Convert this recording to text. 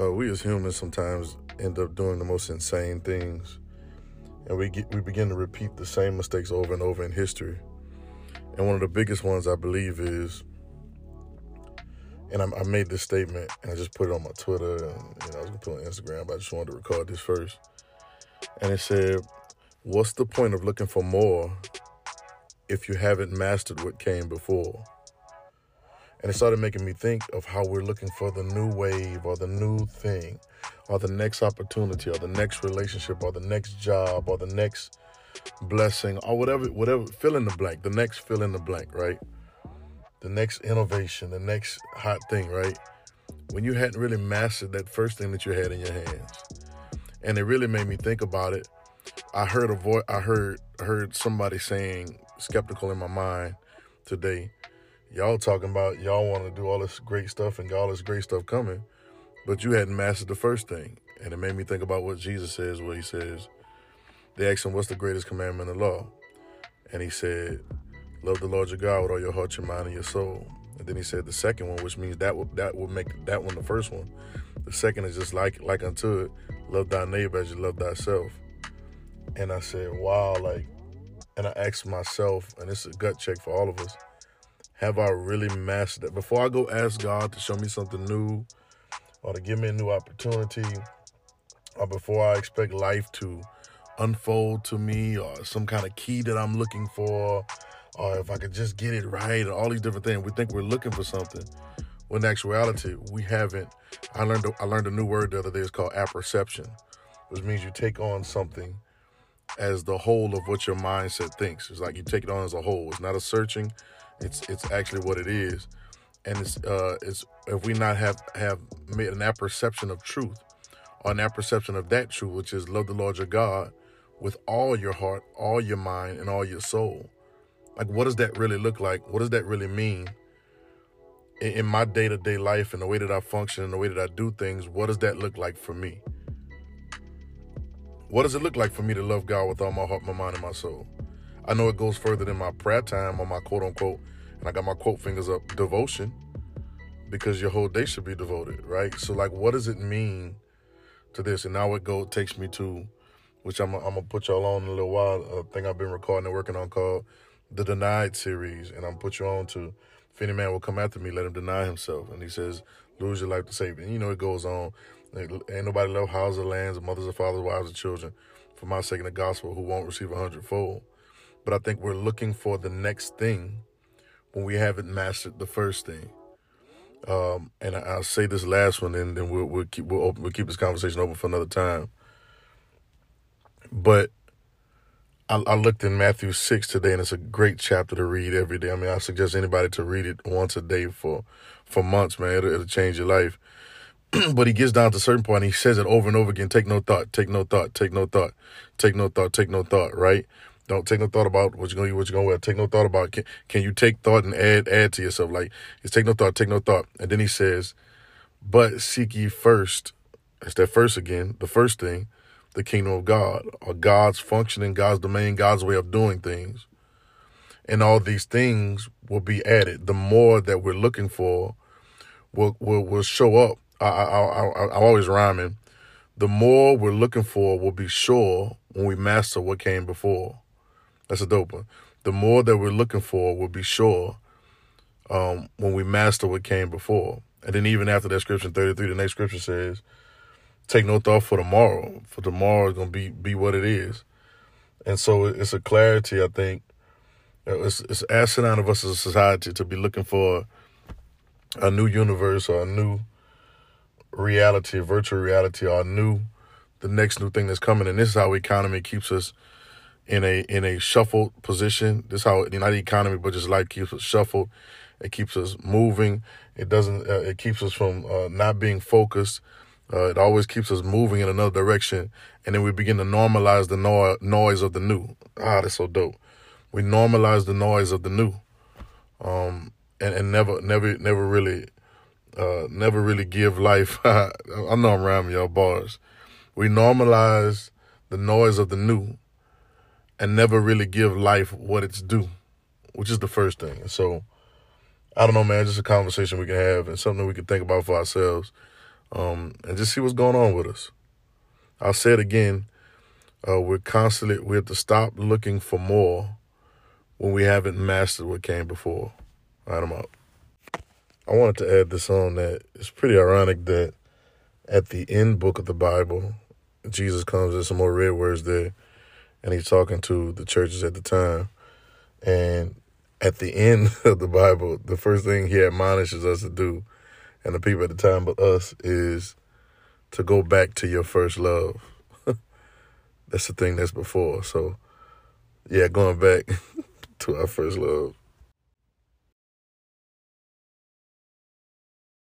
uh, we as humans sometimes end up doing the most insane things, and we get, we begin to repeat the same mistakes over and over in history. And one of the biggest ones I believe is, and I, I made this statement and I just put it on my Twitter and you know I was gonna put it on Instagram, but I just wanted to record this first. And it said, "What's the point of looking for more if you haven't mastered what came before?" And it started making me think of how we're looking for the new wave or the new thing or the next opportunity or the next relationship or the next job or the next blessing or whatever, whatever, fill in the blank, the next fill in the blank, right? The next innovation, the next hot thing, right? When you hadn't really mastered that first thing that you had in your hands. And it really made me think about it. I heard a voice, I heard, heard somebody saying, skeptical in my mind today, y'all talking about y'all want to do all this great stuff and got all this great stuff coming, but you hadn't mastered the first thing. And it made me think about what Jesus says, where he says, they asked him, what's the greatest commandment in the law? And he said, love the Lord your God with all your heart, your mind, and your soul. And then he said the second one, which means that will, that will make that one the first one. The second is just like like unto it, love thy neighbor as you love thyself. And I said, wow, like, and I asked myself, and it's a gut check for all of us, have I really mastered it? Before I go ask God to show me something new or to give me a new opportunity, or before I expect life to unfold to me or some kind of key that I'm looking for, or if I could just get it right, or all these different things. We think we're looking for something. When in actuality, we haven't. I learned I learned a new word the other day. It's called apperception, which means you take on something as the whole of what your mindset thinks. It's like you take it on as a whole. It's not a searching. It's it's actually what it is, and it's uh it's if we not have have made an apperception of truth, or an apperception of that truth, which is love the Lord your God with all your heart, all your mind, and all your soul. Like, what does that really look like? What does that really mean in, in my day to day life and the way that I function and the way that I do things? What does that look like for me? What does it look like for me to love God with all my heart, my mind, and my soul? I know it goes further than my prayer time or my quote unquote, and I got my quote fingers up, devotion, because your whole day should be devoted, right? So, like, what does it mean to this? And now it go takes me to, which I'm, I'm gonna put y'all on in a little while, a thing I've been recording and working on called the Denied series, and I'm gonna put you on to if any man will come after me, let him deny himself. And he says, lose your life to save it. And you know, it goes on. Ain't nobody left houses lands mothers or fathers, wives or children for my sake in the gospel who won't receive a hundredfold. But I think we're looking for the next thing when we haven't mastered the first thing. Um, and I, will say this last one, and then we'll, we'll keep we'll, open, we'll keep this conversation open for another time. But I, I, looked in Matthew 6 today, and it's a great chapter to read every day. I mean, I suggest anybody to read it once a day for, for months, man. It'll, it'll change your life. but he gets down to a certain point, and he says it over and over again take no thought, take no thought, take no thought, take no thought, take no thought, right? Don't take no thought about what you're gonna eat, what you're gonna wear. Take no thought about can, can you take thought and add add to yourself? Like it's take no thought, take no thought. And then he says, But seek ye first, it's that first again, the first thing, the kingdom of God, or God's functioning, God's domain, God's way of doing things. And all these things will be added. The more that we're looking for will will, will show up. I, I, I, I'm always rhyming. The more we're looking for will be sure when we master what came before. That's a dope one. The more that we're looking for we'll be sure um, when we master what came before. And then even after that scripture 33, the next scripture says, take no thought for tomorrow, for tomorrow is going to be, be what it is. And so it's a clarity, I think. It's, it's asinine of us as a society to be looking for a new universe or a new reality, virtual reality, or a new, the next new thing that's coming. And this is how economy keeps us in a in a shuffled position. This is how not the economy, but just life keeps us shuffled. It keeps us moving. It doesn't. Uh, it keeps us from uh, not being focused. Uh, it always keeps us moving in another direction, and then we begin to normalize the no- noise of the new. Ah, that's so dope. We normalize the noise of the new, um, and and never, never, never really, uh, never really give life. I know I'm rhyming y'all bars. We normalize the noise of the new, and never really give life what it's due, which is the first thing. So, I don't know, man. Just a conversation we can have and something we can think about for ourselves um, and just see what's going on with us. I'll say it again. Uh, we're constantly, we have to stop looking for more when we haven't mastered what came before. All right, I'm out. I wanted to add this on that it's pretty ironic that at the end book of the Bible, Jesus comes, there's some more red words there, and he's talking to the churches at the time. And at the end of the Bible, the first thing he admonishes us to do, and the people at the time but us, is to go back to your first love. that's the thing that's before. So, yeah, going back to our first love.